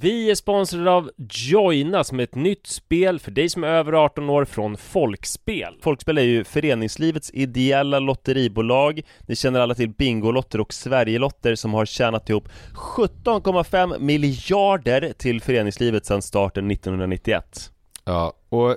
Vi är sponsrade av Joina som är ett nytt spel för dig som är över 18 år från Folkspel. Folkspel är ju föreningslivets ideella lotteribolag. Ni känner alla till Bingolotter och Sverigelotter som har tjänat ihop 17,5 miljarder till föreningslivet sedan starten 1991. Ja, och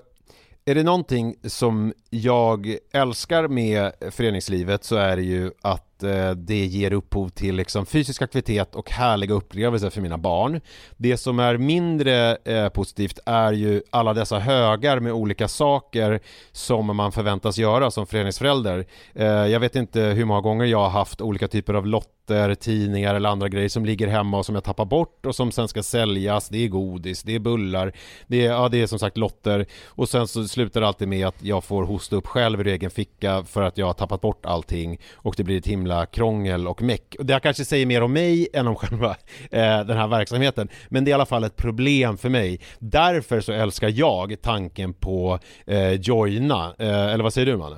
är det någonting som jag älskar med föreningslivet så är det ju att eh, det ger upphov till liksom fysisk aktivitet och härliga upplevelser för mina barn. Det som är mindre eh, positivt är ju alla dessa högar med olika saker som man förväntas göra som föreningsförälder. Eh, jag vet inte hur många gånger jag har haft olika typer av lotter, tidningar eller andra grejer som ligger hemma och som jag tappar bort och som sen ska säljas. Det är godis, det är bullar, det är, ja, det är som sagt lotter och sen så slutar det alltid med att jag får hosta upp själv ur egen ficka för att jag har tappat bort allting och det blir ett himla krångel och meck. Det kanske säger mer om mig än om själva eh, den här verksamheten, men det är i alla fall ett problem för mig. Därför så älskar jag tanken på eh, Joina, eh, eller vad säger du Manne?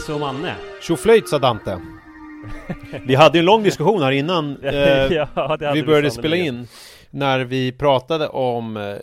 Nisse och Manne. Tjoflöjt sa Dante. Vi hade en lång diskussion här innan eh, ja, vi började spela in. När vi pratade om eh,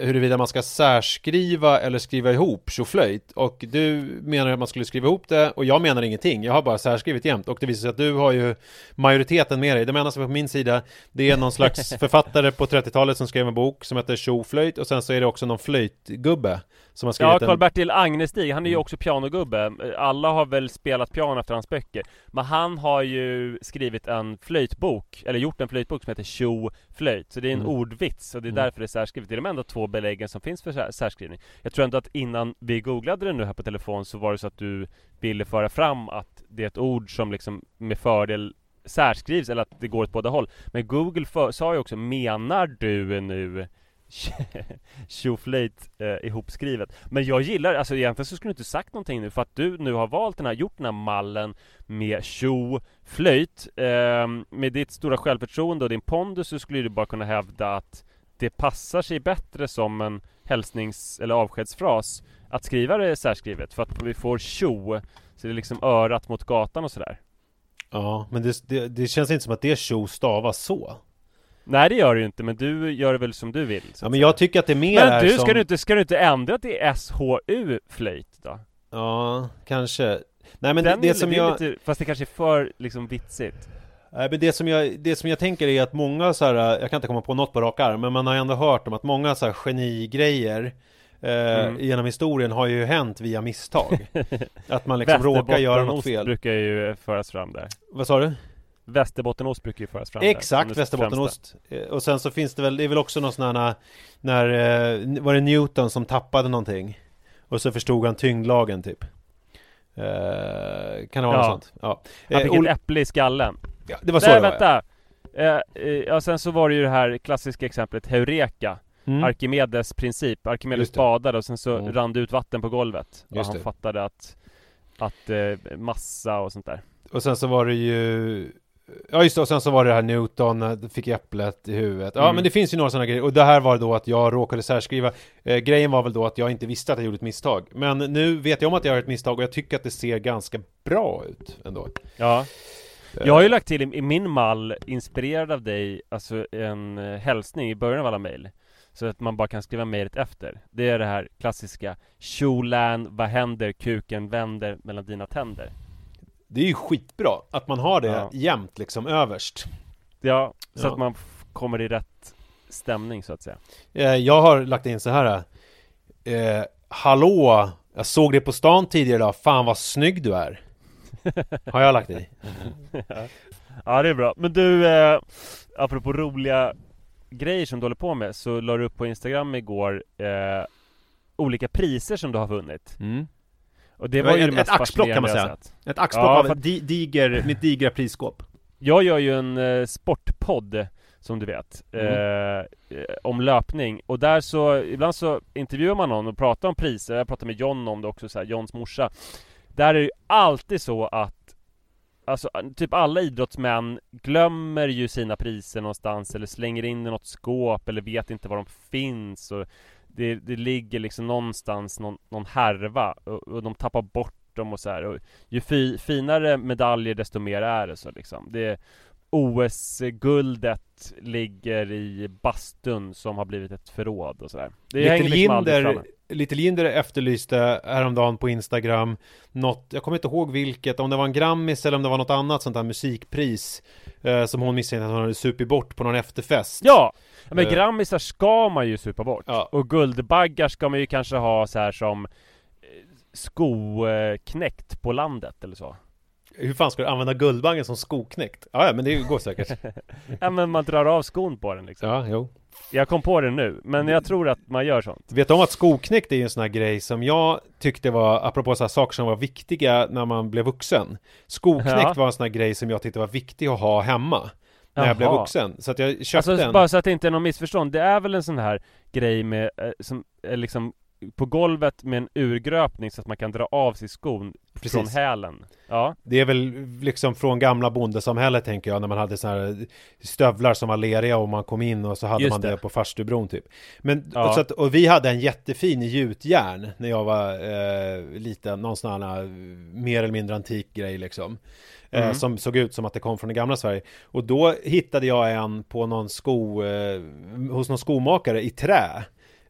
huruvida man ska särskriva eller skriva ihop tjoflöjt och du menar att man skulle skriva ihop det och jag menar ingenting. Jag har bara särskrivit jämt och det visar sig att du har ju majoriteten med dig. Det enda som är på min sida det är någon slags författare på 30-talet som skrev en bok som heter Tjoflöjt och sen så är det också någon flöjtgubbe som har skrivit Ja, en... Karl-Bertil Agnestig, han är ju Mm. också pianogubbe Alla har väl spelat piano efter hans böcker Men han har ju skrivit en flöjtbok Eller gjort en flöjtbok som heter Tjo flöjt Så det är en Mm. ordvits och det är Mm. därför det är särskrivet Det är de enda två beläggen som finns för sär- särskrivning Jag tror ändå att innan vi googlade det nu här på telefon Så var det så att du ville föra fram att det är ett ord som liksom med fördel särskrivs eller att det går åt båda håll Men Google för, sa ju också Menar du nu tjoflöjt eh, ihopskrivet Men jag gillar, alltså egentligen så skulle du inte sagt någonting nu För att du nu har valt den här, gjort den här mallen med tjoflöjt eh, Med ditt stora självförtroende och din pondus så skulle du bara kunna hävda att Det passar sig bättre som en hälsnings eller avskedsfras Att skriva det särskrivet för att vi får tjo Så det är liksom örat mot gatan och sådär Ja, men det, det, det känns inte som att det tjo stavas så. Nej det gör du ju inte men du gör det väl som du vill Ja, men jag tycker att det mer Men är du, som... ska du inte, ska du inte ändra till SHU flöjt då? Ja, kanske. Nej men Den det, är det som är jag... lite, Fast det kanske är för liksom vitsigt Nej, men det som, jag, det som jag tänker är att många så här, jag kan inte komma på något på rak arm, men man har ändå hört om att många så här genigrejer eh, Mm. genom historien har ju hänt via misstag. att man liksom råkar göra något fel. brukar ju föras fram där Vad sa du? Västerbottenost brukar ju föras fram Exakt, västerbottenost. Eh, Och sen så finns det väl, det är väl också någon sån här när, eh, var det Newton som tappade någonting? Och så förstod han tyngdlagen typ. Eh, kan det vara Ja. något sånt? Ja. Han fick Ol- ett äpple i skallen ja, det var så Nej det var, vänta! Eh, eh, ja sen så var det ju det här klassiska exemplet Heureka Mm. Arkimedes princip Arkimedes badade och sen så Mm. rann det ut vatten på golvet Och han det. fattade att Att massa och sånt där Och sen så var det ju Ja just det, och sen så var det här Newton, eh, fick äpplet i huvudet. Ja Mm. men det finns ju några sådana grejer. Och det här var då att jag råkade särskriva. Eh, grejen var väl då att jag inte visste att jag gjorde ett misstag. Men nu vet jag om att jag har ett misstag och jag tycker att det ser ganska bra ut ändå. Ja Eh, Jag har ju lagt till i, i min mall, inspirerad av dig, alltså en eh, hälsning i början av alla mejl Så att man bara kan skriva mejlet efter Det är det här klassiska Tjolän, vad händer, kuken vänder mellan dina tänder Det är ju skitbra att man har det Ja. jämt liksom överst. Ja, så Ja. att man kommer i rätt stämning så att säga Eh, jag har lagt in så här. Eh, hallå, jag såg dig på stan tidigare idag. Fan vad snygg du är. Har jag lagt i. Ja det är bra, men du, eh, apropå roliga grejer som du håller på med Så la du upp på Instagram igår eh, Olika priser som du har vunnit Mm. Och det Det var var ju ett- det mest ett axplock, kan man säga. Ett axplock Ja, av för- di diger, mitt digra prisskåp. Jag gör ju en eh, sportpodd som du vet Mm. eh, eh, Om löpning och där så Ibland så intervjuar man någon och pratar om priser Jag pratade med John om det också så här, Johns morsa Där är det ju alltid så att Alltså typ alla idrottsmän glömmer ju sina priser någonstans eller slänger in i något skåp eller vet inte var de finns och det, det ligger liksom någonstans någon, någon härva och, och de tappar bort dem och så här. Och ju fi, finare medaljer desto mer är det så liksom. Det OS-guldet ligger i bastun som har blivit ett förråd och sådär. Det hänger Little liksom aldrig Jinder. Little Jinder efterlyste häromdagen på Instagram något, jag kommer inte ihåg vilket, om det var en Grammis eller om det var något annat sånt här musikpris eh, som hon misstänkte att hon hade supit bort på någon efterfest. Ja! Men Eh. grammisar ska man ju supa bort. Ja. Och guldbaggar ska man ju kanske ha så här som eh, skoknäckt på landet eller så. Hur fan ska du använda Guldbaggen som skoknäckt? Ja, ja, men det går säkert. Ja men man drar av skon på den liksom. ja, jo. Jag kom på det nu, men jag tror att man gör sånt. Vet du om att skoknäckt är ju en sån här grej som jag tyckte var, apropå så här saker som var viktiga när man blev vuxen. Skoknäckt Ja. var en sån här grej som jag tyckte var viktig att ha hemma. När jag blev Jaha. vuxen. Så att jag köpte Alltså en. bara så att det inte är någon missförstånd, det är väl en sån här grej med, eh, som är liksom på golvet med en urgröpning så att man kan dra av sig skon från Precis. hälen. Ja, Det är väl liksom från gamla bondesamhället tänker jag när man hade såna här stövlar som var leriga och man kom in och så hade Just man det. det. på farstubron typ. Men Ja. och, så att, och vi hade en jättefin gjutjärn när jag var eh, liten, någon sån här eh, mer eller mindre antik grej liksom. Eh, Mm. som såg ut som att det kom från det gamla Sverige. Och då hittade jag en på någon sko, eh, hos någon skomakare i trä.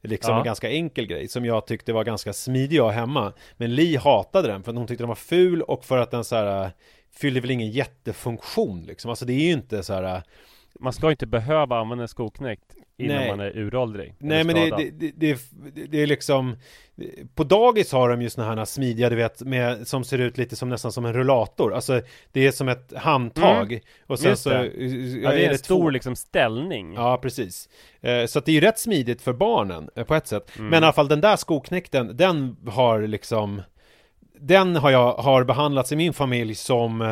Liksom Ja. en ganska enkel grej som jag tyckte var ganska smidig att ha hemma. Men Li hatade den för att hon tyckte den var ful och för att den så här äh, fyllde väl ingen jättefunktion liksom. Alltså det är ju inte så här äh, Man ska inte behöva använda en skoknäckt innan Nej. man är uråldrig Nej men det, det, det, det, det är liksom På dagis har de ju såna här smidiga du vet med, Som ser ut lite som nästan som en rullator Alltså det är som ett handtag Och sen Mm. Just så det. Ja, det är en stor två- liksom ställning Ja precis eh, Så att det är ju rätt smidigt för barnen eh, på ett sätt Mm. Men i alla fall den där skoknäkten Den har liksom den har jag har behandlats i min familj som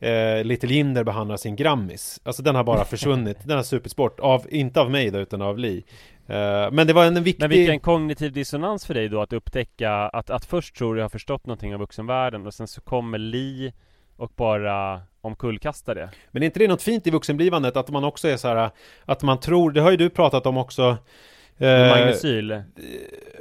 eh, eh, Little Jinder behandlar sin Grammis. Alltså den har bara försvunnit. Den har supits bort av, inte av mig då utan av Li. Eh, Men det var en viktig Men vilken kognitiv dissonans för dig då att upptäcka att, att först tror du har förstått någonting av vuxenvärlden och sen så kommer Li och bara omkullkastar det? Men är inte det något fint i vuxenblivandet att man också är så här Att man tror, det har ju du pratat om också eh, Magnesyl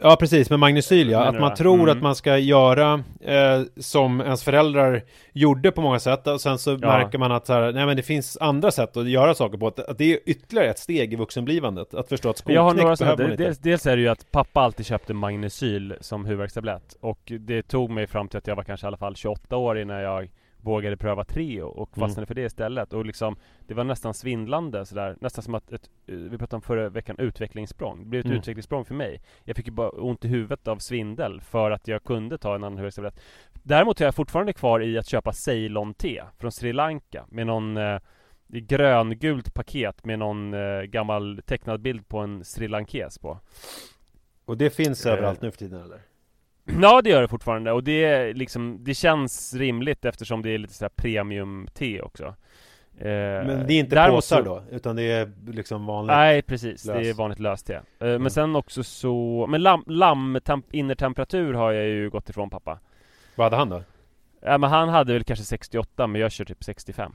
Ja precis, med magnesyl ja. Menar Att man tror Mm. att man ska göra eh, som ens föräldrar gjorde på många sätt och sen så märker man att så här, nej men det finns andra sätt att göra saker på. Att, att det är ytterligare ett steg i vuxenblivandet. Att förstå att skolknäck några sådana, behöver man dels, inte. dels är det ju att pappa alltid köpte Magnesyl som huvudvärkstablett Och det tog mig fram till att jag var kanske i alla fall 28 år innan jag vågade pröva Treo och Mm. fastnade för det istället och liksom Det var nästan svindlande sådär, nästan som att ett, eh, vi pratade om förra veckan, utvecklingssprång Det blev ett Mm. utvecklingssprång för mig Jag fick ju bara ont i huvudet av svindel för att jag kunde ta en annan huvudvärkstablett Däremot är jag fortfarande kvar i att köpa Ceylon-te från Sri Lanka med någon eh, gröngult paket med någon eh, gammal tecknad bild på en Sri Lankes på Och det finns Eh. överallt nu för tiden eller? Ja det gör det fortfarande och det är liksom Det känns rimligt eftersom det är lite såhär premium-te också eh, Men det är inte däremot påsar så- då? Utan det är liksom vanligt? Nej precis, det är Lös. vanligt löste. Eh, Men Mm. sen också så Men lamm, temp, innertemperatur har jag ju gått ifrån pappa Vad hade han då? Ja men han hade väl kanske 68 men jag kör typ 65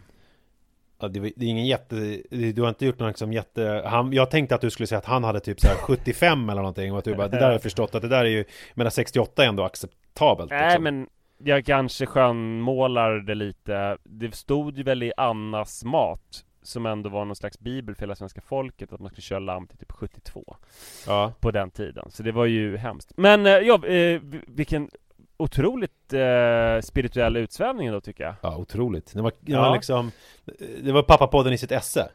Ja, det, var, det är ingen jätte, du har inte gjort någon liksom jätte, han, jag tänkte att du skulle säga att han hade typ så här 75 eller någonting och att du bara, det där har jag förstått att det där är ju, menar 68 är ändå acceptabelt Nej liksom. men jag kanske skönmålar det lite. Det stod ju väl i Annas mat Som ändå var någon slags bibel för hela svenska folket Att man skulle köra lamm till typ 72 Ja, På den tiden. Så det var ju hemskt. Men eh, ja, eh, vilken otroligt eh, spirituell utsvävning då tycker jag ja otroligt. Det var, det Ja. var liksom, det var pappapodden i sitt esse.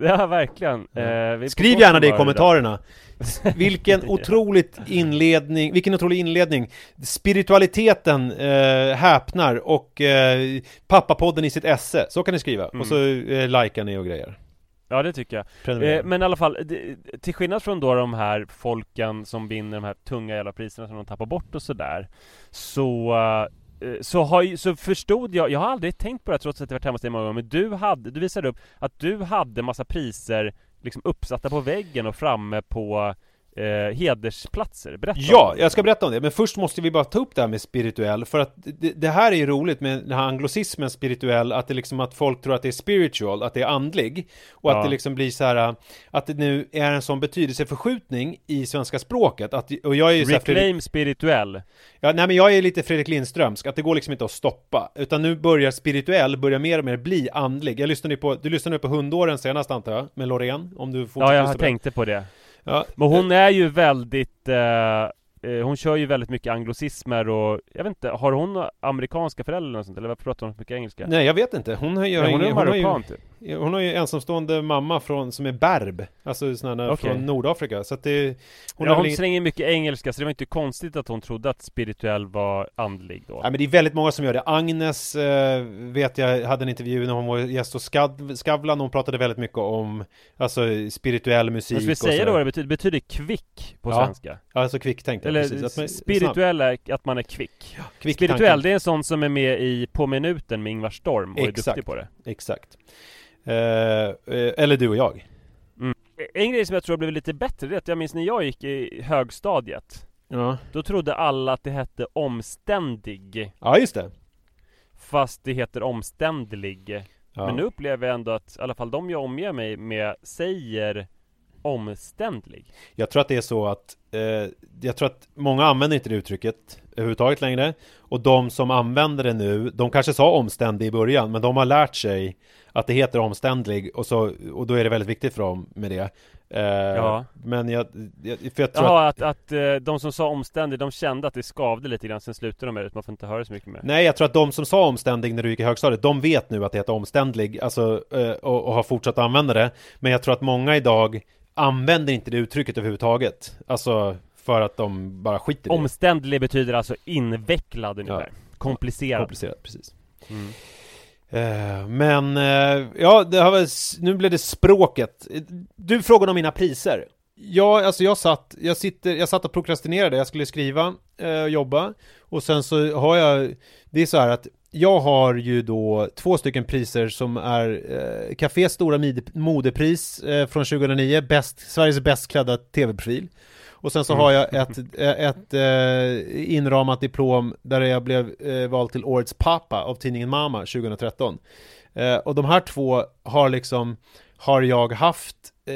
Ja verkligen Ja. eh, Skriv gärna det i kommentarerna. Vilken otroligt inledning, vilken otrolig inledning. Spiritualiteten eh, häpnar och eh, pappapodden i sitt esse. Så kan ni skriva. Mm. Och så eh, likar ni och grejer. Ja det tycker jag. Eh, men i alla fall, det, till skillnad från då de här folken som vinner de här tunga jävla priserna som de tappar bort och sådär Så, eh, så, har, så förstod jag, jag har aldrig tänkt på det trots att jag varit hemma hos dig många gånger Men du hade, du visade upp att du hade massa priser liksom uppsatta på väggen och framme på eh, hedersplatser, berätta Ja, jag ska berätta om det, men först måste vi bara ta upp det här med spirituell, för att det, det här är ju roligt med den här anglosismen spirituell, att det liksom att folk tror att det är spiritual, att det är andlig, och Ja. att det liksom blir så här att det nu är en sån betydelseförskjutning i svenska språket, att, och jag är ju så här, Fredrik, Reclaim spirituell. Ja, nej men jag är lite Fredrik Lindströmsk, att det går liksom inte att stoppa, utan nu börjar spirituell, börjar mer och mer bli andlig. Jag lyssnade på, du lyssnade på hundåren senast antar jag, med Loreen, om du fortsätter Ja, jag tänkte på det Ja, Men hon är ju väldigt eh, eh, Hon kör ju väldigt mycket anglosismer och Jag vet inte, har hon amerikanska föräldrar eller sånt? Eller varför pratar hon så mycket engelska? Nej jag vet inte, hon har ju, hon är marockan typ hon har ju ensamstående mamma från, som är berb, alltså sån här Okej. från Nordafrika, så att det Hon ja, hon inget, slänger mycket engelska så det var inte konstigt att hon trodde att spirituell var andlig då Nej men det är väldigt många som gör det, Agnes eh, vet jag hade en intervju när hon var gäst hos Skav, Skavlan, hon pratade väldigt mycket om Alltså spirituell musik Men ska vi säga då vad det betyder? Betyder kvick på Ja, svenska? Ja, alltså kvicktänkt, ja, Eller precis. Att man är spirituell är att man är kvick Kvick Spirituell, det är en sån som är med i På minuten med Ingvar Storm och är Exakt. duktig på det Exakt Eller du och jag. En grej som jag tror har blivit lite bättre, det är att jag minns när jag gick i högstadiet. Ja, Då trodde alla att det hette omständig. Ja just det. Fast det heter omständlig. Ja. Men nu upplever jag ändå att i alla fall de jag omger mig med säger omständlig. Jag tror att det är så att eh, jag tror att många använder inte det uttrycket överhuvudtaget längre och de som använder det nu, de kanske sa omständig i början men de har lärt sig att det heter omständlig och, så, och då är det väldigt viktigt för dem med det eh, Ja. Men jag, jag, för jag tror Jaha, att, att, att eh, de som sa omständig, de kände att det skavde lite grann, sen slutade de med det, man får inte höra så mycket mer Nej, jag tror att de som sa omständig när du gick i högstadiet, de vet nu att det heter omständlig, alltså, eh, och, och har fortsatt använda det. Men jag tror att många idag använder inte det uttrycket överhuvudtaget. Alltså, för att de bara skiter i det. Omständlig betyder alltså invecklad ungefär, komplicerad Komplicerat, precis. mm. Eh, men, eh, ja, det har väl, nu blev det språket. Du frågade om mina priser. Ja, alltså jag satt, jag sitter, jag satt och prokrastinerade, jag skulle skriva, eh, jobba och sen så har jag, det är så här att jag har ju då två stycken priser som är eh, Cafés stora modepris eh, från 2009, bäst, Sveriges bäst klädda tv-profil. Och sen så har jag ett, ett eh, inramat diplom där jag blev eh, vald till Årets pappa av tidningen Mama 2013. Eh, och de här två har liksom, har jag haft eh,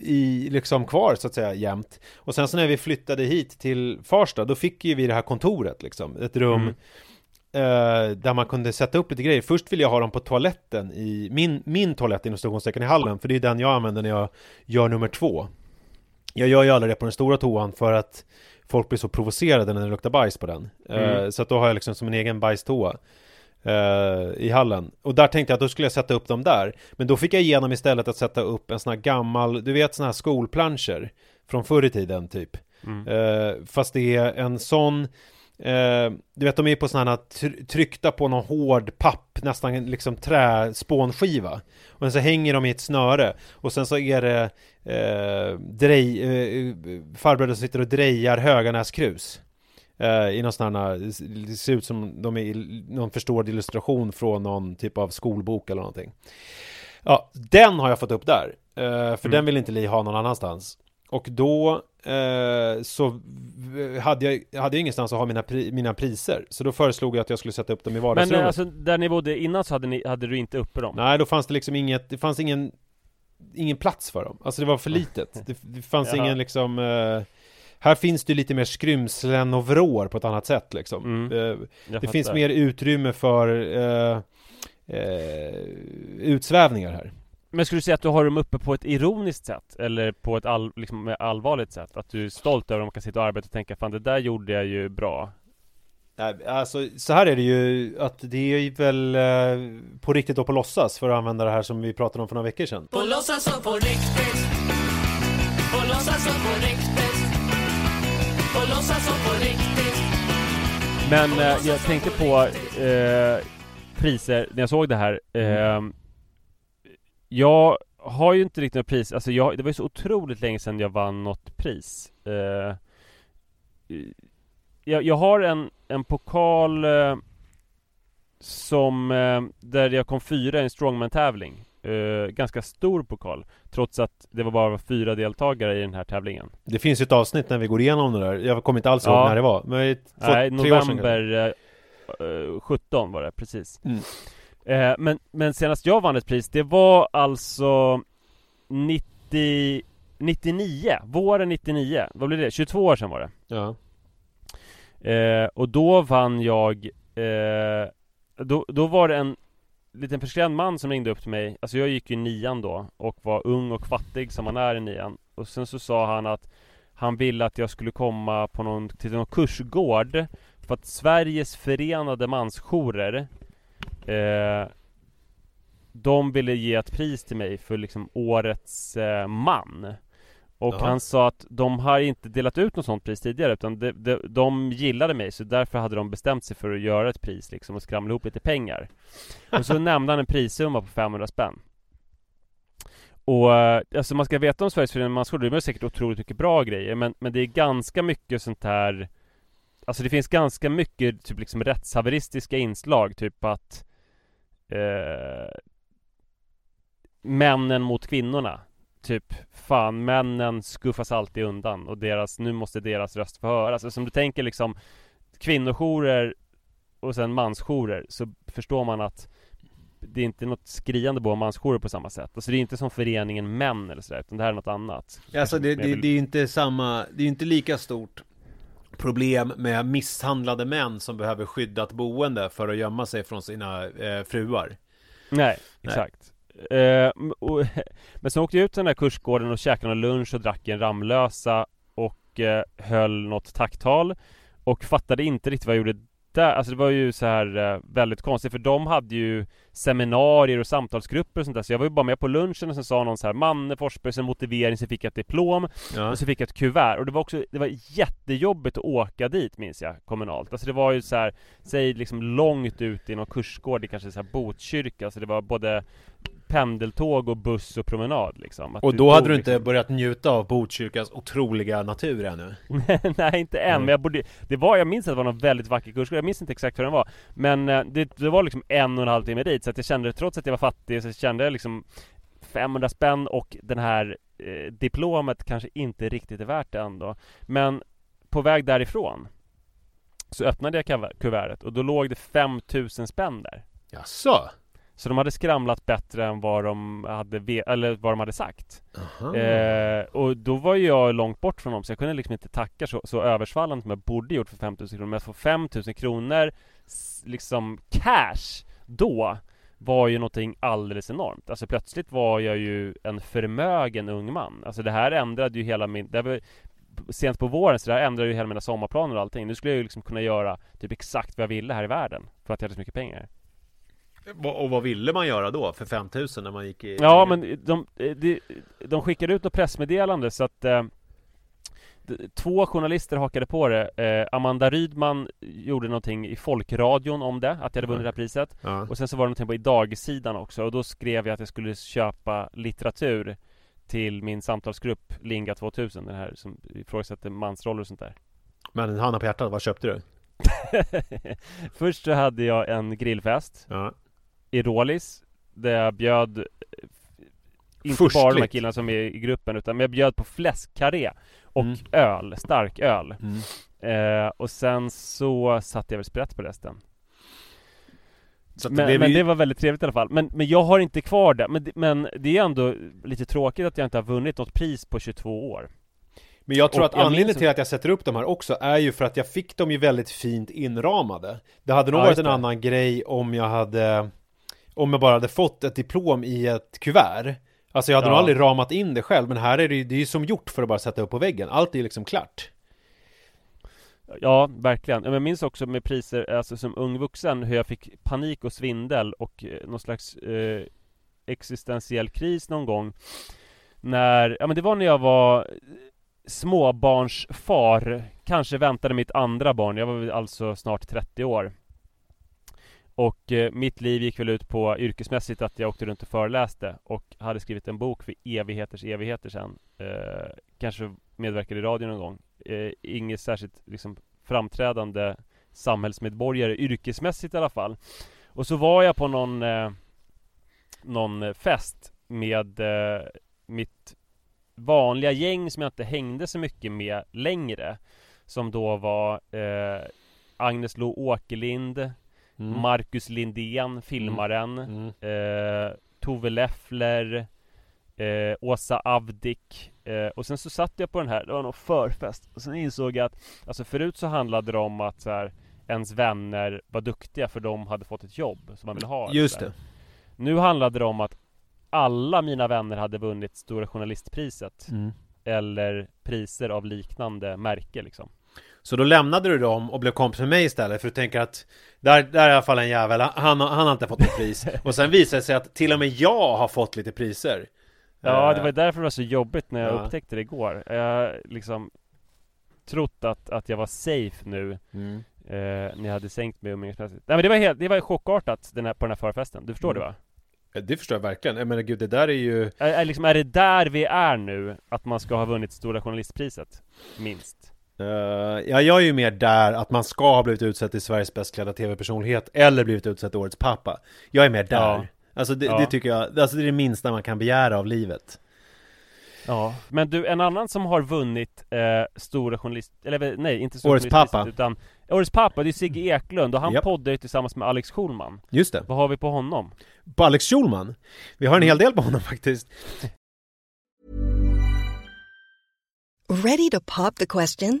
i, liksom kvar så att säga jämt. Och sen så när vi flyttade hit till Farsta, då fick ju vi det här kontoret liksom, ett rum Mm. eh, där man kunde sätta upp lite grejer. Först ville jag ha dem på toaletten i min, min toalett inom stationstecken i hallen, för det är den jag använder när jag gör nummer två. Jag gör ju aldrig det på den stora toan för att folk blir så provocerade när det luktar bajs på den. Eh, Mm. så att då har jag liksom som en egen bajstoa eh, i hallen. Och där tänkte jag att då skulle jag sätta upp dem där. Men då fick jag igenom istället att sätta upp en sån här gammal, du vet såna här skolplanscher från förr i tiden typ. Mm. Eh, fast det är en sån eh, Du vet de är på såna här tr- tryckta på någon hård papp Nästan liksom träspånskiva. Och sen så hänger de i ett snöre. Och sen så är det eh, drej, eh, Farbröder som sitter och drejar Höganäskrus. Eh, I någon sån här Det ser ut som de är i någon förstådd illustration Från någon typ av skolbok eller någonting. Ja, den har jag fått upp där. Eh, För Mm. den vill inte Li ha någon annanstans och då eh, så hade jag, hade jag ingenstans att ha mina, pri, mina priser. Så då föreslog jag att jag skulle sätta upp dem i Men vardagsrummet. eh, alltså, där ni bodde innan så hade, ni, hade du inte uppe dem? Nej, då fanns det liksom inget, det fanns ingen Ingen plats för dem, alltså det var för litet. Det, det fanns ingen liksom eh, Här finns det lite mer skrymslen och vrår på ett annat sätt liksom. Mm, eh, Det finns mer utrymme för eh, eh, utsvävningar här Men skulle du säga att du har dem uppe på ett ironiskt sätt? Eller på ett all, liksom, allvarligt sätt? Att du är stolt över att man kan sitta och arbeta och tänka Fan det där gjorde jag ju bra Nej, alltså så här är det ju att det är väl eh, på riktigt och på låtsas för att använda det här som vi pratade om för några veckor sedan. På låtsas och på riktigt På låtsas och på riktigt På låtsas och på riktigt Men eh, jag tänkte på eh, priser när jag såg det här eh, Jag har ju inte riktigt något pris, alltså jag, det var ju så otroligt länge sedan jag vann något pris eh, jag, jag har en, en pokal eh, som, eh, där jag kom fyra i en strongman-tävling Ganska stor pokal Trots att det var bara fyra deltagare i den här tävlingen Det finns ju ett avsnitt när vi går igenom det där. Jag kommer inte alls ihåg Ja. när det var. Men två, Nej, november eh, eh, 17 var det, precis Mm. Eh, men, men senast jag vann ett pris, det var alltså 90 99, våren 99, vad blev det? 22 år sedan var det Ja. eh, Och då vann jag eh, då, då var det en liten förskrämd man som ringde upp till mig Alltså jag gick ju nian då och var ung och fattig som man är i nian Och sen så sa han att Han ville att jag skulle komma på någon, till någon kursgård För att Sveriges förenade mansjourer eh, De ville ge ett pris till mig för liksom årets eh, man. Och Jaha. han sa att de har inte delat ut något sånt pris tidigare utan de, de, de gillade mig så därför hade de bestämt sig för att göra ett pris liksom och skramla ihop lite pengar. Och så nämnde han en prissumma på 500 spänn. Och eh, alltså man ska veta om Sveriges Förenade Mansjourer, det är säkert otroligt mycket bra grejer men, men det är ganska mycket sånt här Alltså det finns ganska mycket typ liksom rättshaveristiska inslag, typ att eh, Männen mot kvinnorna Typ, fan männen skuffas alltid undan och deras, nu måste deras röst få höras. Alltså, om du tänker liksom kvinnojourer och sen mansjourer så förstår man att det är inte något skriande av mansjourer på samma sätt. Alltså det är inte som föreningen Män eller sådär, utan det här är något annat. Alltså det, det, det är inte samma, det är inte lika stort problem med misshandlade män som behöver skyddat boende för att gömma sig från sina eh, fruar. Nej, Nej. exakt. Eh, och, men sen åkte jag ut till den där kursgården och käkade någon lunch och drack en Ramlösa och eh, höll något tacktal och fattade inte riktigt vad jag gjorde där. Alltså det var ju så här eh, väldigt konstigt för de hade ju seminarier och samtalsgrupper och sånt där. Så jag var ju bara med på lunchen och sen sa någon så här Manne Forsberg, sen motivering, sen fick jag ett diplom Ja. och så fick jag ett kuvert. Och det var också, det var jättejobbigt att åka dit minns jag kommunalt. Alltså det var ju så här, säg liksom långt ut i någon kursgård i kanske så här Botkyrka. Så det var både pendeltåg och buss och promenad liksom. Att Och då hade du inte liksom- börjat njuta av Botkyrkas otroliga natur ännu? Nej inte än, Mm. men jag borde, det var, jag minns att det var någon väldigt vacker kursgård, jag minns inte exakt hur den var Men eh, det, det var liksom en och en halv timme dit, så att jag kände, trots att jag var fattig, så kände jag liksom 500 spänn och den här eh, diplomet kanske inte riktigt är värt det ändå Men på väg därifrån Så öppnade jag kuver- kuvertet och då låg det 5000 spänn där Jaså? Så de hade skramlat bättre än vad de hade, eller vad de hade sagt. Eh, och då var ju jag långt bort från dem så jag kunde liksom inte tacka så, så översvallande som jag borde gjort för 5000 kronor Men att få 5000 kronor liksom cash då var ju någonting alldeles enormt. Alltså plötsligt var jag ju en förmögen ung man. Alltså det här ändrade ju hela min det var, Sent på våren så det här ändrade ju hela mina sommarplaner och allting. Nu skulle jag ju liksom kunna göra typ exakt vad jag ville här i världen För att jag hade så mycket pengar. Och vad ville man göra då för 5000 när man gick i... Ja men de, de, de skickade ut något pressmeddelande så att eh, Två journalister hakade på det eh, Amanda Rydman gjorde någonting i Folkradion om det, att jag hade vunnit det här priset Ja. Och sen så var det någonting på Idagsidan också och då skrev jag att jag skulle köpa litteratur Till min samtalsgrupp Linga 2000, den här som ifrågasätter mansroller och sånt där Men Hanna på hjärtat, vad köpte du? Först så hade jag en grillfest Ja. i Rålis Där jag bjöd eh, Inte Furstligt. bara de här killarna som är i gruppen utan jag bjöd på fläskkarré Och Mm. öl, stark öl Mm. eh, Och sen så satte jag väl sprätt på resten att det men, men ju... det var väldigt trevligt i alla fall Men, men jag har inte kvar det men, men det är ändå lite tråkigt att jag inte har vunnit något pris på 22 år Men jag tror Och att jag anledningen minns- till att jag sätter upp de här också är ju för att jag fick dem ju väldigt fint inramade. Det hade nog Ja, varit en det. annan grej om jag hade om jag bara hade fått ett diplom i ett kuvert. Alltså jag hade Ja. nog aldrig ramat in det själv, men här är det ju, det är ju som gjort för att bara sätta upp på väggen. Allt är ju liksom klart. Ja, verkligen. Jag minns också med priser, alltså som ung vuxen, hur jag fick panik och svindel och eh, någon slags eh, existentiell kris någon gång När, ja men det var när jag var småbarnsfar Kanske väntade mitt andra barn, jag var alltså snart 30 år och eh, mitt liv gick väl ut på yrkesmässigt att jag åkte runt och föreläste och hade skrivit en bok för evigheters evigheter sedan, eh, Kanske medverkade i radio någon gång. Eh, Inget särskilt liksom framträdande samhällsmedborgare yrkesmässigt i alla fall. Och så var jag på någon eh, Någon fest med eh, mitt vanliga gäng som jag inte hängde så mycket med längre Som då var eh, Agnes Lo Åkerlind Marcus Lindén, filmaren. Mm. eh, Tove Leffler. Eh, Åsa Avdik eh, Och sen så satt jag på den här, det var någon förfest. Och sen insåg jag att Alltså förut så handlade det om att så här, Ens vänner var duktiga för de hade fått ett jobb som man ville ha Just det. Nu handlade det om att Alla mina vänner hade vunnit Stora Journalistpriset. Mm. Eller priser av liknande märke liksom Så då lämnade du dem och blev kompis med mig istället för du tänker att där, där är i alla fall en jävel, han, han har inte fått något pris. Och sen visar det sig att till och med jag har fått lite priser. Ja, Eh, det var därför det var så jobbigt när jag Ja. upptäckte det igår. Jag liksom trott att, att jag var safe nu Mm. eh, när jag hade sänkt mig umgängesmässigt. Nej men det var helt, det var chockartat den här, på den här förfesten. Du förstår Mm. det va? Det förstår jag verkligen. Jag menar gud, det där är ju... Är, är, liksom, är det där vi är nu? Att man ska ha vunnit Stora Journalistpriset? Minst. Eh, ja, jag är ju mer där att man ska ha blivit utsedd till Sveriges bäst klädda tv-personlighet eller blivit utsedd till årets pappa. Jag är mer där. Ja. Alltså det, Ja. det tycker jag, alltså det är det minsta man kan begära av livet. Ja, men du, en annan som har vunnit eh, Stora Journalist... Eller nej, inte Stora Årets pappa. Utan Årets pappa, det är Sigge Eklund och han Japp. poddar ju tillsammans med Alex Schulman Just det. Vad har vi på honom? På Alex Schulman. Vi har en hel del på honom faktiskt. Ready to pop the question?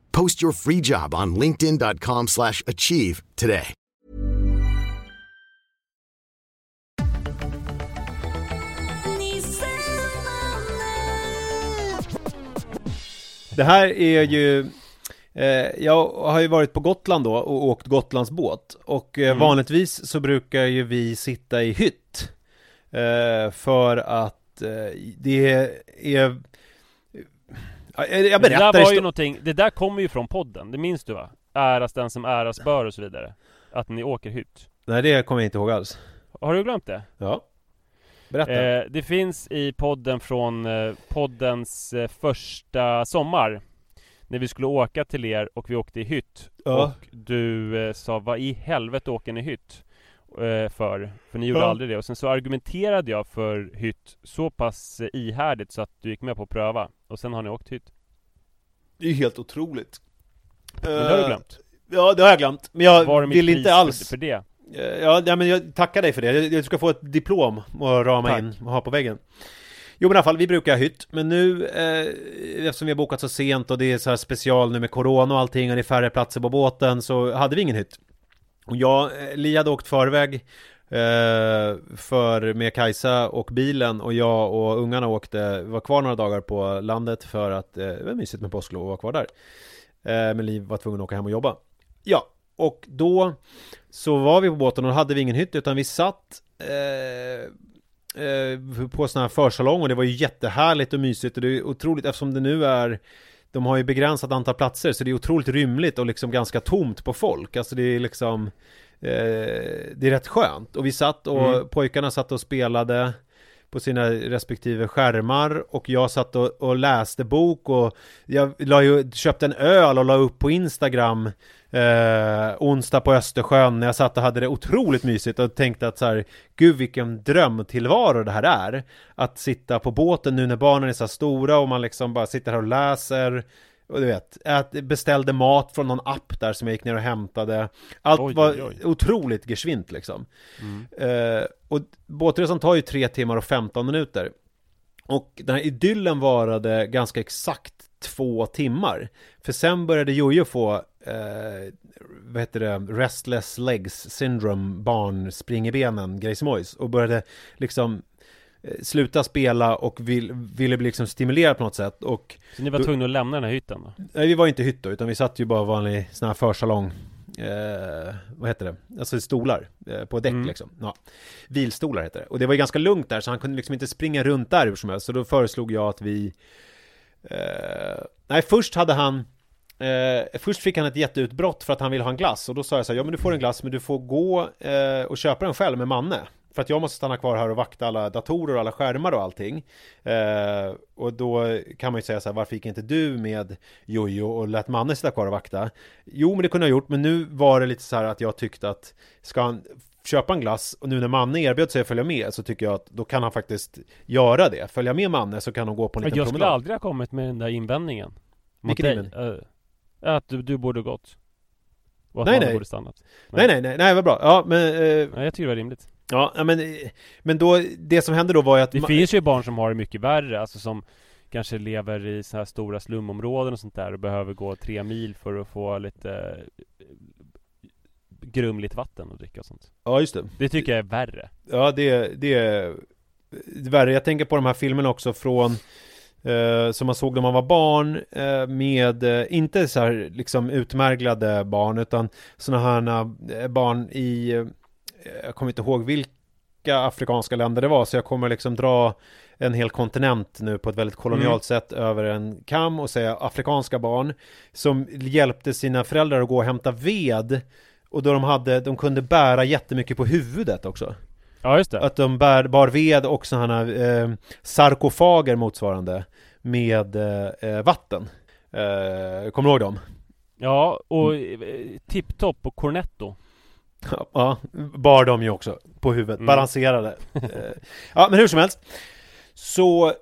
Post your free job on linkedin.com/achieve slash achieve today. Det här är ju eh, Jag har ju varit på Gotland då och åkt Gotlandsbåt Och eh, Mm. vanligtvis så brukar ju vi sitta i hytt eh, För att eh, det är Jag jag Men det berättar där var ju någonting, det där kommer ju från podden, det minns du va? Äras den som äras bör och så vidare Att ni åker hytt Nej det kommer jag inte ihåg alls Har du glömt det? Ja Berätta Eh, det finns i podden från eh, poddens eh, första sommar När vi skulle åka till er och vi åkte i hytt Ja. Och du eh, sa vad i helvete åker ni hytt? Eh, för, för ni gjorde Ja. aldrig det och sen så argumenterade jag för hytt så pass eh, ihärdigt så att du gick med på att pröva Och sen har ni åkt hytt Det är ju helt otroligt Men det har du Eh, glömt Ja det har jag glömt Men jag vill inte alls för det? Eh, Ja, ja, men jag tackar dig för det. Jag- ska få ett diplom och rama Tack. in och ha på väggen. Jo men i alla fall, vi brukar ha hytt. Men nu, eh, eftersom vi har bokat så sent och det är så här special nu med corona och allting och det är färre platser på båten så hade vi ingen hytt. Och jag, eh, Li hade åkt förväg eh, för med Kajsa och bilen och jag och ungarna åkte, var kvar några dagar på landet för att eh, det var mysigt med påsklov och vara kvar där. Eh, men Liv var tvungen att åka hem och jobba. Ja, och då så var vi på båten och då hade vi ingen hytt utan vi satt eh, eh, på sån här försalong och det var ju jättehärligt och mysigt och det är otroligt eftersom det nu är de har ju begränsat antal platser så det är otroligt rymligt och liksom ganska tomt på folk. Alltså det är liksom eh, Det är rätt skönt och vi satt och Mm. pojkarna satt och spelade på sina respektive skärmar och jag satt och, och läste bok och jag la ju, köpte en öl och la upp på Instagram eh, onsdag på Östersjön när jag satt och hade det otroligt mysigt och tänkte att så här, gud vilken drömtillvaro det här är. Att sitta på båten nu när barnen är så stora och man liksom bara sitter här och läser och du vet, ät, beställde mat från någon app där som jag gick ner och hämtade. Allt Oj, var oj, oj. otroligt geschwint liksom. Eh, Och båtresan tar ju 3 timmar och 15 minuter. Och den här idyllen varade ganska exakt två timmar. För sen började Jojo få eh, vad heter det, restless legs syndrome, barn, spring i benen, grejsimojs och började liksom sluta spela och vill, ville bli liksom stimulerad på något sätt och Så ni var Du- tvungna att lämna den här hytten då? Nej vi var inte hytt då, utan vi satt ju bara vanlig sån här försalong eh, Vad heter det? Alltså stolar eh, på däck Mm. liksom ja. Vilstolar heter det Och det var ju ganska lugnt där så han kunde liksom inte springa runt där hur som helst Så då föreslog jag att vi eh, Nej först hade han Eh, först fick han ett jätteutbrott för att han ville ha en glass och då sa jag så här, ja men du får en glass men du får gå eh, och köpa den själv med Manne För att jag måste stanna kvar här och vakta alla datorer och alla skärmar och allting. Eh, Och då kan man ju säga så här, varför gick inte du med Jojo och lät Manne sitta kvar och vakta? Jo men det kunde jag ha gjort, men nu var det lite så här att jag tyckte att Ska han köpa en glass och nu när Manne erbjöd sig att följa med så tycker jag att då kan han faktiskt göra det. Följa med Manne så kan de gå på en liten Jag skulle promenad. aldrig ha kommit med den där invändningen Mot Vilken dig. Eh, Att du, du borde gått. Och att Nej, nej. borde stannat. Nej nej nej, nej vad bra, ja men eh, Nej, jag tycker det var rimligt Ja, men, men då, det som hände då var ju att Det ma- finns ju barn som har det mycket värre, alltså som kanske lever i så här stora slumområden och sånt där och behöver gå tre mil för att få lite eh, grumligt vatten att dricka och sånt. Ja, just det. Det tycker jag är värre. Ja, det, det är värre. Jag tänker på de här filmerna också från eh, som man såg när man var barn eh, med, eh, inte så här liksom utmärglade barn utan sådana här eh, barn i, eh, jag kommer inte ihåg vilka afrikanska länder det var så jag kommer liksom dra en hel kontinent nu på ett väldigt kolonialt Mm. sätt över en kam och säga afrikanska barn som hjälpte sina föräldrar att gå och hämta ved och då de hade, de kunde bära jättemycket på huvudet också. Ja, just det. Att de bär, bar ved och sådana eh, sarkofager motsvarande med eh, vatten. Eh, kommer du ihåg dem? Ja, och eh, Tipptopp och Cornetto. Ja, bar de ju också på huvudet, Mm. balanserade. Eh, ja, men hur som helst. Så, eh,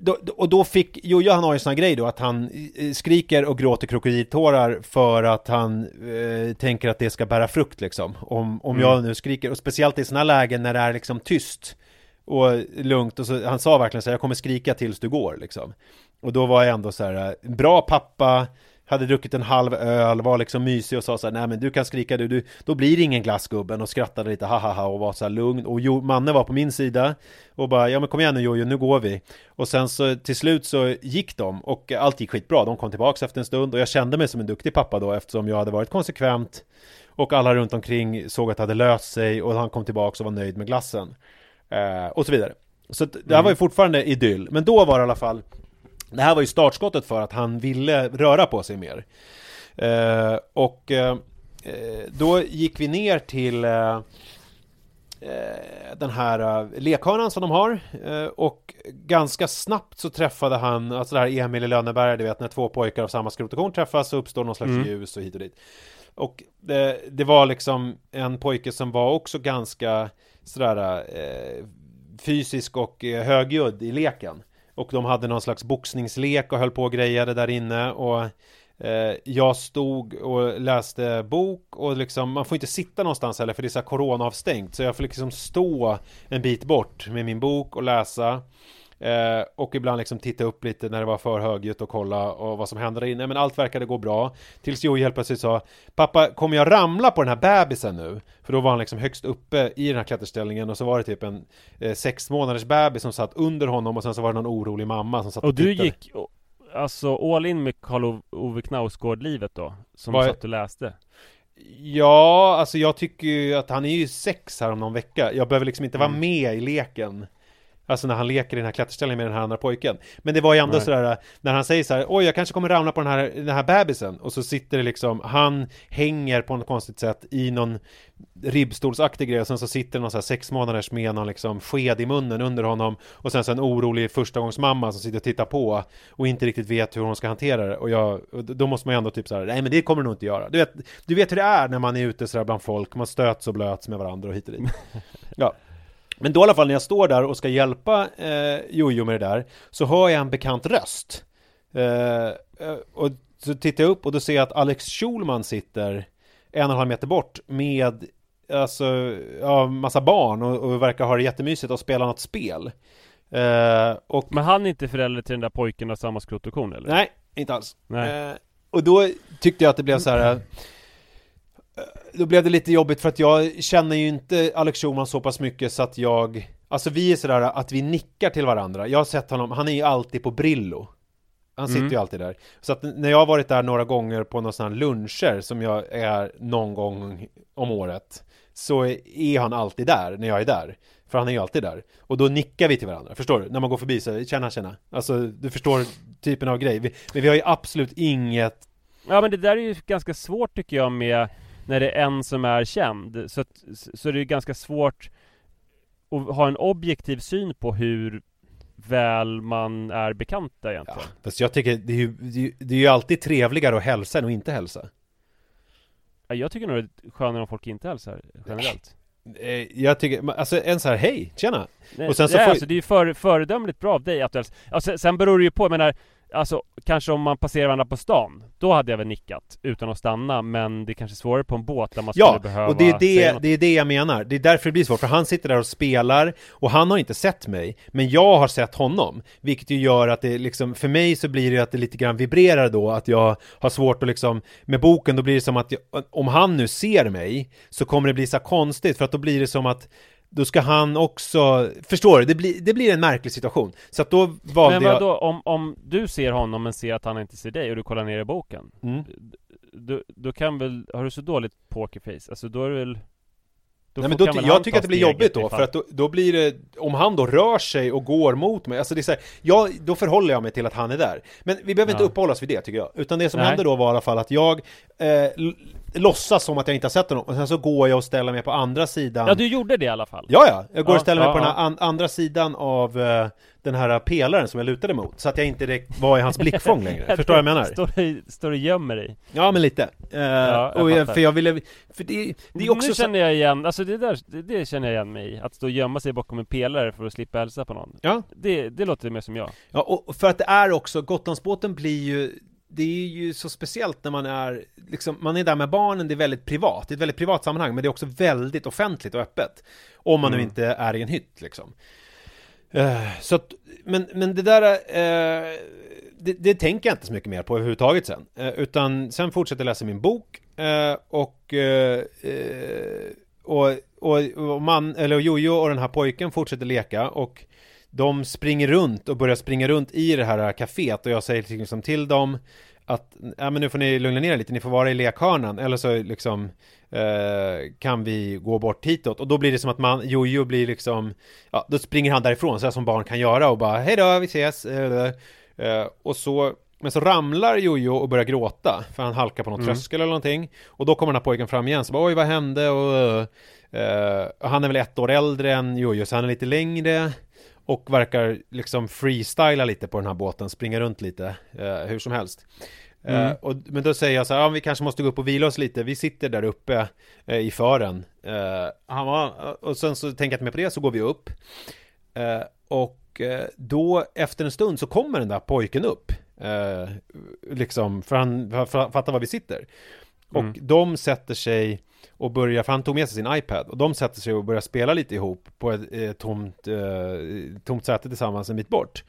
då, och då fick Jojo, han har ju en sån här grej då att han eh, skriker och gråter krokodiltårar för att han eh, tänker att det ska bära frukt liksom. Om, om Mm. jag nu skriker, och speciellt i såna här lägen när det är liksom tyst och lugnt och så, han sa verkligen så här, jag kommer skrika tills du går liksom. Och då var jag ändå så här, bra pappa, hade druckit en halv öl, var liksom mysig och sa så här, nej men du kan skrika du, du. Då blir det ingen glassgubben och skrattade lite ha ha ha och var så här lugn. Och jo, Manne var på min sida och bara, ja men kom igen nu Jojo, nu går vi. Och sen så till slut så gick de och allt gick skitbra, de kom tillbaks efter en stund och jag kände mig som en duktig pappa då eftersom jag hade varit konsekvent och alla runt omkring såg att det hade löst sig och han kom tillbaks och var nöjd med glassen. Eh, och så vidare. Så det här var ju fortfarande idyll, men då var det i alla fall det här var ju startskottet för att han ville röra på sig mer. Eh, och eh, eh, då gick vi ner till eh, eh, den här eh, lekhörnan som de har och ganska snabbt så träffade han, alltså det här Emil i Lönneberga, du vet när två pojkar av samma skrot och korn träffas så uppstår någon slags Mm. ljus och hit och dit. Och det, det var liksom en pojke som var också ganska sådär fysisk och högljudd i leken. Och de hade någon slags boxningslek och höll på och grejade där inne. Och eh, jag stod och läste bok och liksom, man får inte sitta någonstans heller för det är så här coronaavstängt. Så jag får liksom stå en bit bort med min bok och läsa eh, och ibland liksom titta upp lite när det var för högljutt och kolla och vad som hände där inne men allt verkade gå bra tills Joey helt plötsligt sa Pappa, kommer jag ramla på den här bebisen nu? För då var han liksom högst uppe i den här klätterställningen och så var det typ en eh, sex månaders bebis som satt under honom och sen så var det någon orolig mamma som satt Och du tittade. gick o- alltså all in med Karl-Ove Knausgård-livet då? Som Vad är- satt och läste? Ja, alltså jag tycker ju att han är ju sex här om någon vecka. Jag behöver liksom inte vara Mm. med i leken. Alltså när han leker i den här klätterställningen med den här andra pojken. Men det var ju ändå Nej. sådär, när han säger så här, oj jag kanske kommer ramla på den här, den här bebisen. Och så sitter det liksom, han hänger på något konstigt sätt i någon ribbstolsaktig grej. Och sen så sitter någon så här sex månaders med någon liksom sked i munnen under honom. Och sen så en orolig förstagångsmamma som sitter och tittar på. Och inte riktigt vet hur hon ska hantera det. Och, jag, och då måste man ju ändå typ så här, nej men det kommer du nog inte göra. Du vet, du vet hur det är när man är ute sådär bland folk. Man stöts och blöts med varandra och hit och dit. Ja. Men då i alla fall när jag står där och ska hjälpa eh, Jojo med det där Så hör jag en bekant röst eh, eh, Och så tittar jag upp och då ser jag att Alex Schulman sitter En och en halv meter bort med Alltså, ja, massa barn och, och verkar ha det jättemysigt och spela något spel eh, Och Men han är inte förälder till den där pojken av samma skrot och korn eller? Nej, inte alls. Nej. Eh, och då tyckte jag att det blev så här. Då blev det lite jobbigt för att jag känner ju inte Alex Schulman så pass mycket så att jag Alltså vi är sådär att vi nickar till varandra. Jag har sett honom, han är ju alltid på Brillo. Han sitter Mm. ju alltid där. Så att när jag har varit där några gånger på några sådana luncher som jag är någon gång om året Så är han alltid där när jag är där. För han är ju alltid där. Och då nickar vi till varandra, förstår du? När man går förbi så, tjena tjena. Alltså du förstår typen av grej. Vi, Men vi har ju absolut inget Ja men det där är ju ganska svårt tycker jag med När det är en som är känd Så, att, så är det ju ganska svårt Att ha en objektiv syn på hur Väl man är bekanta egentligen. Ja, fast jag tycker det är, ju, det, är ju, är alltid trevligare att hälsa än att inte hälsa. Ja, Jag tycker nog det är skönare om folk inte hälsar generellt. Eh, Jag tycker, alltså en så här hej, tjena! Nej, Och sen så nej, får- alltså, det är ju för, föredömligt bra av dig att du hälsar. Sen, sen beror det ju på, jag menar alltså kanske om man passerar varandra på stan Då hade jag väl nickat utan att stanna Men det är kanske svårare på en båt där man Ja, skulle behöva och det är det, det är det jag menar. Det är därför det blir svårt, för han sitter där och spelar och han har inte sett mig, men jag har sett honom. Vilket ju gör att det liksom, för mig så blir det att det lite grann vibrerar då, att jag har svårt att liksom, med boken då blir det som att jag, om han nu ser mig, så kommer det bli så konstigt, för att då blir det som att då ska han också, förstår du? Det blir, det blir en märklig situation. Så att då valde Men jag... vadå, om, om du ser honom men ser att han inte ser dig och du kollar ner i boken Mm. då, då kan väl, har du så dåligt pokerface? Alltså då är det väl då Nej men då, jag tycker att det blir jobbigt då, för att då, då blir det, om han då rör sig och går mot mig, alltså det är så här, jag, då förhåller jag mig till att han är där. Men vi behöver inte Ja. uppehålla oss vid det tycker jag, utan det som Nej. hände då var i alla fall att jag eh, låtsas som att jag inte har sett honom, och sen så går jag och ställer mig på andra sidan Ja du gjorde det i alla fall? Ja, ja, jag går Ja, och ställer mig ja, på den här an, andra sidan av eh, den här pelaren som jag lutade mot, så att jag inte direkt var i hans blickfång längre. Förstår du vad jag menar? Står du, står du gömmer dig? Ja, men lite. Eh, jag och jag, för jag ville, för det, det är också nu känner jag igen, alltså det där, det, det känner jag igen mig i Att stå och gömma sig bakom en pelare för att slippa hälsa på någon Ja. Det, det låter mer som jag Ja, och för att det är också, Gotlandsbåten blir ju det är ju så speciellt när man är, liksom, man är där med barnen, det är väldigt privat, det är ett väldigt privat sammanhang, men det är också väldigt offentligt och öppet. Om man nu Mm. inte är i en hytt liksom. Eh, så att, men, men det där, eh, det, det tänker jag inte så mycket mer på överhuvudtaget sen. Eh, utan sen fortsätter jag läsa min bok, och, och, och, och man, eller Jojo och den här pojken fortsätter leka, och de springer runt och börjar springa runt i det här kaféet och jag säger liksom till dem att ja, men nu får ni lugna ner er lite, ni får vara i lekhörnan eller så liksom eh, kan vi gå bort hitåt? Och då blir det som att man, Jojo blir liksom ja, då springer han därifrån så här som barn kan göra och bara hej då, vi ses. Eh, och så men så ramlar Jojo och börjar gråta för han halkar på någon tröskel eller någonting. Och då kommer den här pojken fram igen så bara oj vad hände? Och eh, han är väl ett år äldre än Jojo så han är lite längre och verkar liksom freestyla lite på den här båten, springa runt lite eh, hur som helst. Mm. Eh, och, men då säger jag så här, ja, vi kanske måste gå upp och vila oss lite, vi sitter där uppe eh, i fören. Eh, han var, och sen så tänker jag inte mer på det, så går vi upp. Eh, och eh, då efter en stund så kommer den där pojken upp. Eh, liksom, för han för, för, fattar var vi sitter. Och Mm. de sätter sig och börjar, för han tog med sig sin iPad och de sätter sig och börjar spela lite ihop på ett eh, tomt, eh, tomt säte tillsammans en bit bort.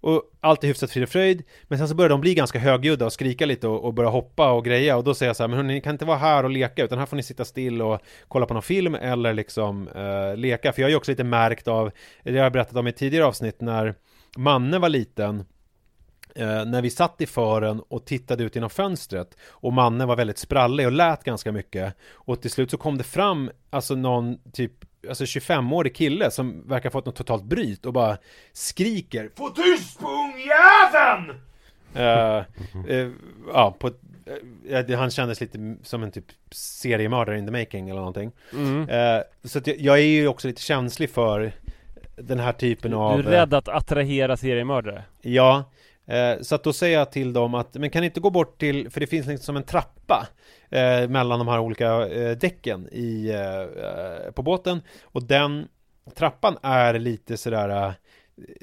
Och allt är hyfsat frid och fröjd, men sen så börjar de bli ganska högljudda och skrika lite och, och börja hoppa och greja och då säger jag så här, men hörni, ni kan inte vara här och leka utan här får ni sitta still och kolla på någon film eller liksom eh, leka, för jag är ju också lite märkt av, det har jag berättat om i tidigare avsnitt när Manne var liten Eh, när vi satt i fören och tittade ut genom fönstret och mannen var väldigt sprallig och lät ganska mycket och till slut så kom det fram alltså någon typ alltså 25-årig kille som verkar ha fått något totalt bryt och bara skriker Få tyst på ungjäveln! Eh, eh, ja, på, eh, det- han kändes lite som en typ seriemördare in the making eller någonting. mm. Så att jag, jag är ju också lite känslig för den här typen av... Du är rädd att attrahera seriemördare? Ja, eh, så att då säger jag till dem att men kan ni inte gå bort till, för det finns liksom som en trappa eh, mellan de här olika eh, däcken i, eh, på båten och den trappan är lite sådär eh,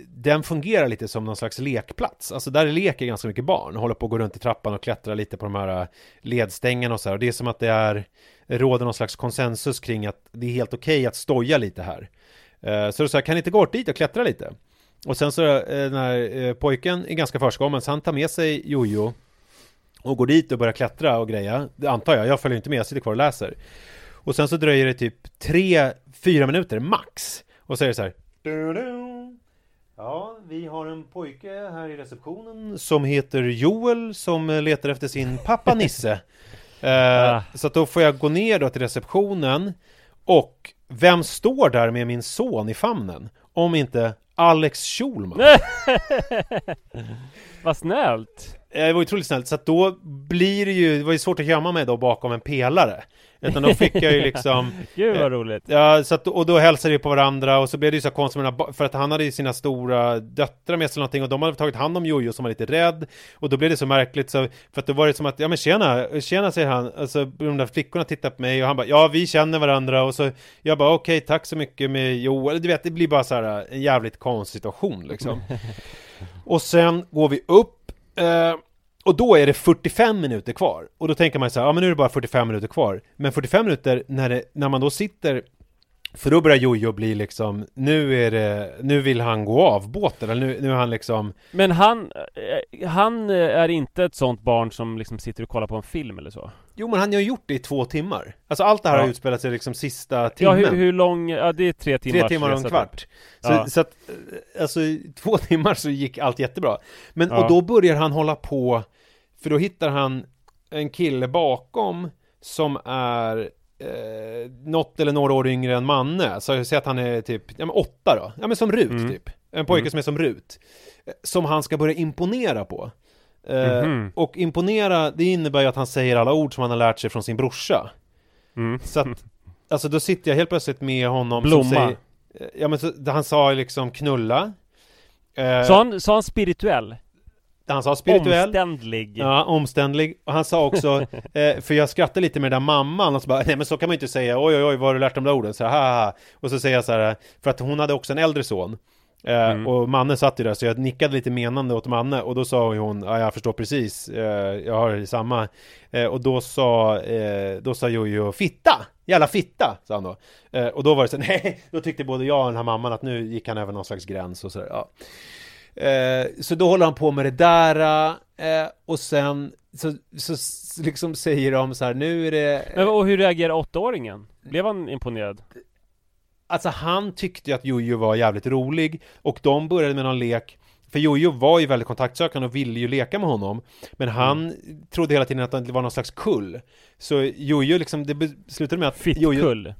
den fungerar lite som någon slags lekplats, alltså där leker ganska mycket barn, håller på att gå runt i trappan och klättra lite på de här eh, ledstängerna och så här. och det är som att det är råder någon slags konsensus kring att det är helt okej att stoja lite här. Eh, Så då sa jag, kan ni inte gå bort dit och klättra lite? Och sen så eh, den här eh, pojken är ganska förskommen så han tar med sig Jojo och går dit och börjar klättra och greja. Det antar jag, jag följer inte med, jag sitter kvar och läser. Och sen så dröjer det typ tre, fyra minuter max. Och så är det så här. "Du-du. Ja, vi har en pojke här i receptionen som heter Joel som letar efter sin pappa Nisse. Eh, Ah. Så att då får jag gå ner då till receptionen och vem står där med min son i famnen? Om inte Alex Schulman. Vad snällt! Det var otroligt snällt, så att då blir det ju, det var ju svårt att gömma mig då bakom en pelare. Utan då fick jag ju liksom Gud Eh, vad roligt! Ja, så att, och då hälsade vi på varandra och så blev det ju så konstigt för att han hade ju sina stora döttrar med sig eller någonting och de hade tagit hand om Jojo som var lite rädd och då blev det så märkligt så, för att då var det som att, ja men tjena, tjena säger han, alltså de där flickorna tittar på mig och han bara, ja vi känner varandra och så, jag bara okej, tack så mycket med Joel, du vet, det blir bara så här en jävligt konstig situation liksom. och sen går vi upp Eh, och då är det 45 minuter kvar. Och då tänker man så här, ja men nu är det bara 45 minuter kvar. Men 45 minuter när, det, när man då sitter för då börjar Jojo bli liksom, nu är det, nu vill han gå av båten, eller nu, nu är han liksom Men han, eh, han eh, är inte ett sånt barn som liksom sitter och kollar på en film eller så? Jo men han har gjort det i två timmar Alltså allt det här Ja. har utspelat sig liksom sista Ja, timmen hur, hur lång, ja det är tre timmar Tre timmar och en kvart så, Ja. så att, eh, alltså i två timmar så gick allt jättebra Men, Ja. och då börjar han hålla på För då hittar han en kille bakom Som är eh, något eller några år yngre än Manne Så jag säger att han är typ, ja men åtta då Ja men som Rut Mm. typ En pojke Mm. som är som Rut Eh, Som han ska börja imponera på Eh, Mhm. Och imponera, det innebär ju att han säger alla ord som han har lärt sig från sin brorsa Mm. Så att, alltså då sitter jag helt plötsligt med honom Blomma. som säger Ja men så, han sa liksom knulla eh, Sa han, sa han spirituell? Han sa spirituell Omständlig? Ja, omständlig Och han sa också, eh, för jag skrattade lite med den där mamman och så bara, nej men så kan man ju inte säga, oj oj oj vad har du lärt de där orden? Så här. Och så säger jag så här, för att hon hade också en äldre son Eh, Mm. Och Manne satt ju där så jag nickade lite menande åt Manne och då sa hon, ja jag förstår precis, eh, jag har samma eh, Och då sa, eh, då sa Jojo fitta! Jävla fitta! Sa han då eh, Och då var det så, nej, då tyckte både jag och den här mamman att nu gick han över någon slags gräns och sådär, ja Eh, så då håller han på med det där eh, och sen så, så s- liksom säger de så här, nu är det Men, och hur reagerar åttaåringen? Blev han imponerad? Alltså han tyckte ju att Jojo var jävligt rolig och de började med någon lek för Jojo var ju väldigt kontaktsökande och ville ju leka med honom Men han trodde hela tiden att det var någon slags kull Så Jojo liksom, det slutade med att Jojo, Fittkull?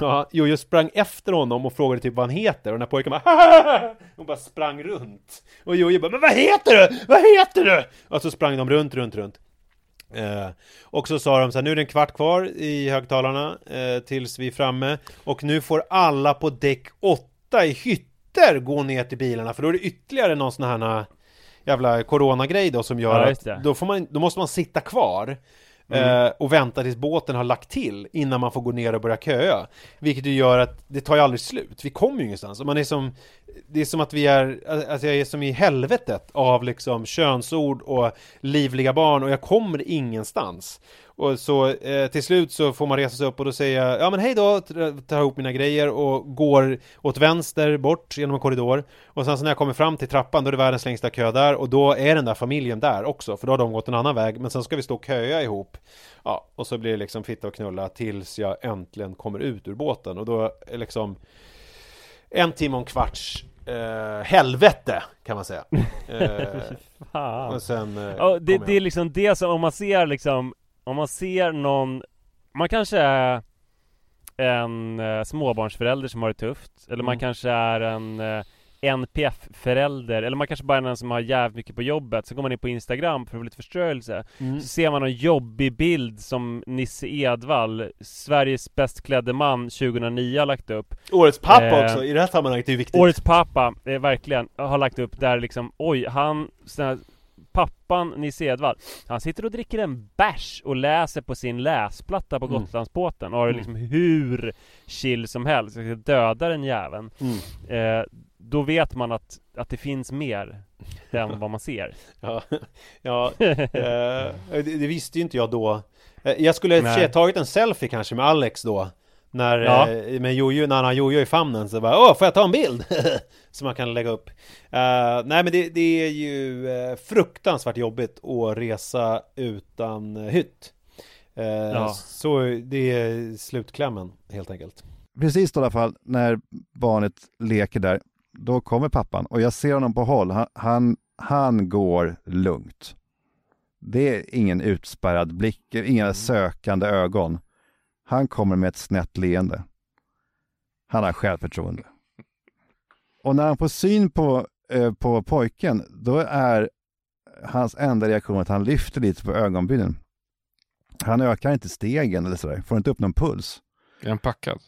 Ja, Jojo sprang efter honom och frågade typ vad han heter och den här pojken bara Hon bara sprang runt Och Jojo bara 'Men vad heter du? Vad heter du?' Och så sprang de runt, runt, runt Eh, och så sa de så här, nu är det en kvart kvar i högtalarna eh, tills vi är framme och nu får alla på däck 8 i hytter gå ner till bilarna för då är det ytterligare någon sån här jävla coronagrej då som gör Ja, att då, får man, då måste man sitta kvar Mm. eh, och vänta tills båten har lagt till innan man får gå ner och börja köa. Vilket ju gör att det tar ju aldrig slut. Vi kommer ju ingenstans. Och man är som, det är som att vi är, alltså jag är som i helvetet av liksom könsord och livliga barn och jag kommer ingenstans. Och så eh, till slut så får man resa sig upp och då säger jag ja men hej då, tar ihop mina grejer och går åt vänster bort genom en korridor. Och sen så när jag kommer fram till trappan då är det världens längsta kö där och då är den där familjen där också för då har de gått en annan väg men sen ska vi stå och köa ihop. Ja, och så blir det liksom fitta och knulla tills jag äntligen kommer ut ur båten och då är liksom en timme och en kvarts eh, helvete kan man säga. Eh, och sen eh, Ja, det, det är liksom det som, om man ser liksom Om man ser någon Man kanske är En eh, småbarnsförälder som har det tufft Eller man Mm. kanske är en eh, NPF-förälder Eller man kanske bara är någon som har jävligt mycket på jobbet Så går man in på Instagram för att få lite förstörelse Mm. Så ser man en jobbig bild som Nisse Edvall Sveriges bäst klädde man 2009 har lagt upp Årets pappa Eh, också, i det här sammanhanget är det viktigt. Årets pappa, eh, verkligen, har lagt upp där liksom Oj, han, sån här, pappan Nisse Edvall Han sitter och dricker en bärs och läser på sin läsplatta på Mm. Gotlandsbåten och har det Mm. liksom hur chill som helst, jag ska döda den jäveln Mm. eh, Då vet man att, att det finns mer än vad man ser Ja, ja eh, det, det visste ju inte jag då. Eh, Jag skulle ha tagit en selfie kanske med Alex då. När, Ja. eh, med Jojo, när han har Jojo i famnen så bara Åh, får jag ta en bild? Som man kan lägga upp. Eh, nej men det, det är ju eh, fruktansvärt jobbigt att resa utan hytt. Eh, Ja. Så det är slutklämmen helt enkelt. Precis då i alla fall när barnet leker där, då kommer pappan och jag ser honom på håll. Han, han, han går lugnt. Det är ingen utspärrad blick, inga sökande ögon. Han kommer med ett snett leende. Han har självförtroende. Och när han får syn på, eh, på pojken, då är hans enda reaktion att han lyfter lite på ögonbrynen. Han ökar inte stegen eller sådär, får inte upp någon puls. Är han packad?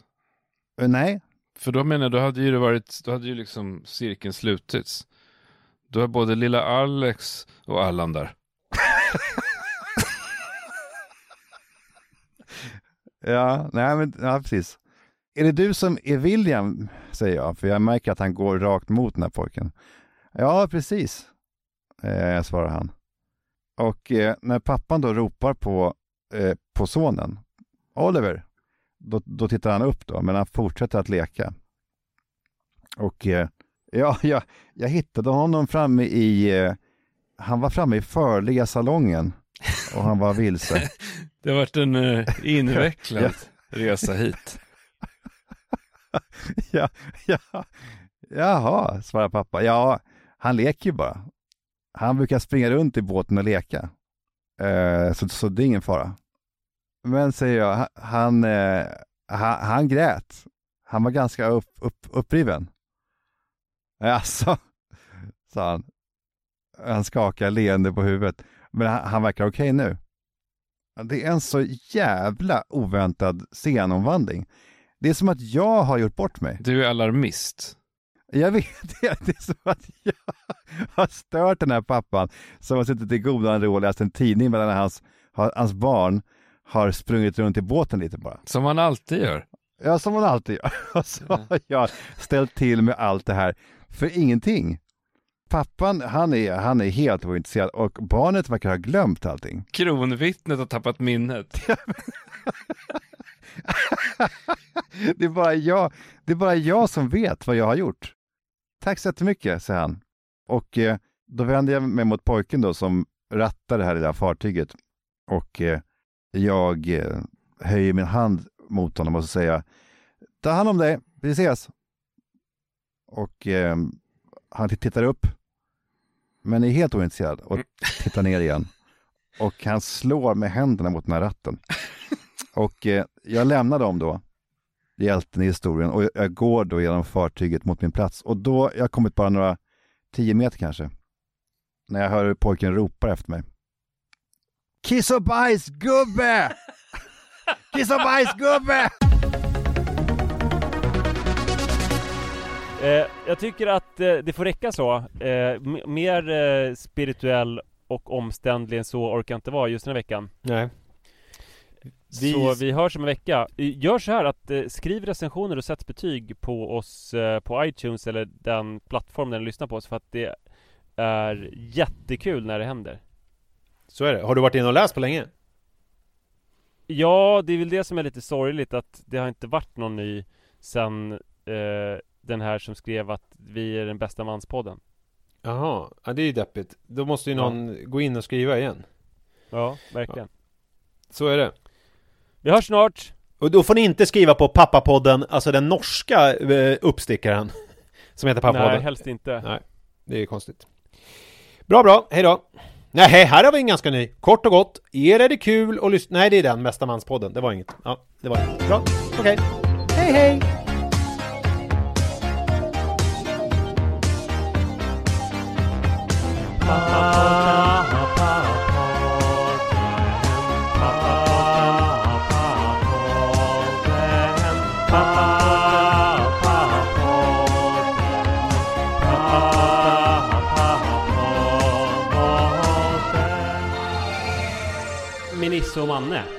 Eh, Nej, För då menar jag, då hade ju det varit, då hade ju liksom cirkeln slutits. Då är både lilla Alex och Allan där. Ja, nej men ja, precis. Är det du som är William, säger jag, för jag märker att han går rakt mot den här pojken. Ja, precis, eh, svarar han. Och eh, när pappan då ropar på, eh, på sonen, Oliver, då, då tittar han upp då, men han fortsätter att leka. Och eh, ja, jag, jag hittade honom framme i, eh, han var framme i förliga salongen och han var vilse. Det har varit en eh, invecklad resa hit. ja, ja, jaha, svarar pappa. Ja, han leker ju bara. Han brukar springa runt i båten och leka. Eh, så, så det är ingen fara. Men säger jag, ha- han, eh, han, han grät. Han var ganska upp, upp, uppriven. Alltså, sa han. Han skakar leende på huvudet. Men han, han verkar okej nu. Det är en så jävla oväntad scenomvandling. Det är som att jag har gjort bort mig. Du är alarmist. Jag vet det. Det är som att jag har stört den här pappan som har suttit i godan ro och läst en tidning medan hans, hans barn har sprungit runt i båten lite bara. Som man alltid gör. Ja, som man alltid gör. Och så har jag ställt till med allt det här för ingenting. Pappan, han är, han är helt ointresserad och barnet verkar ha glömt allting. Kronvittnet har tappat minnet. Det är, bara jag, det är bara jag som vet vad jag har gjort. Tack så jättemycket, säger han. Och eh, då vänder jag mig mot pojken då som rattar det här lilla fartyget. Och eh, jag eh, höjer min hand mot honom och så säger jag Ta hand om dig, vi ses. Och eh, han tittar upp, men är helt ointresserad och tittar ner igen. Och han slår med händerna mot den här ratten. Och eh, jag lämnar dem då, hjälten i historien, och jag går då genom fartyget mot min plats. Och då, jag har kommit bara några tio meter kanske, när jag hör hur pojken ropar efter mig. Kiss och bajs gubbe! Kiss och bajs gubbe! Eh, jag tycker att eh, det får räcka så. Eh, mer spirituell och omständlig än så orkar jag inte vara just den här veckan. Nej. Vi- Så vi hörs om en vecka. Gör så här att skriv recensioner och sätt betyg på oss på iTunes eller den plattform där ni lyssnar på oss för att det är jättekul när det händer. Så är det. Har du varit inne och läst på länge? Ja, det är väl det som är lite sorgligt att det har inte varit någon ny sen eh, den här som skrev att vi är den bästa manspodden. Jaha, ja, det är ju deppigt. Då måste ju Ja. någon gå in och skriva igen. Ja, verkligen. Så är det. Vi hörs snart! Och då får ni inte skriva på pappapodden, alltså den norska eh, uppstickaren som heter pappapodden. Nej, helst inte. Nej, det är konstigt. Bra, bra. Hej då. Nej, här har vi en ganska ny. Kort och gott. Er är det kul att lyssna... Nej, det är den, Bästa manspodden. Det var inget. Ja, det var det. Bra. Okej. Hej, hej! Nisse och Manne.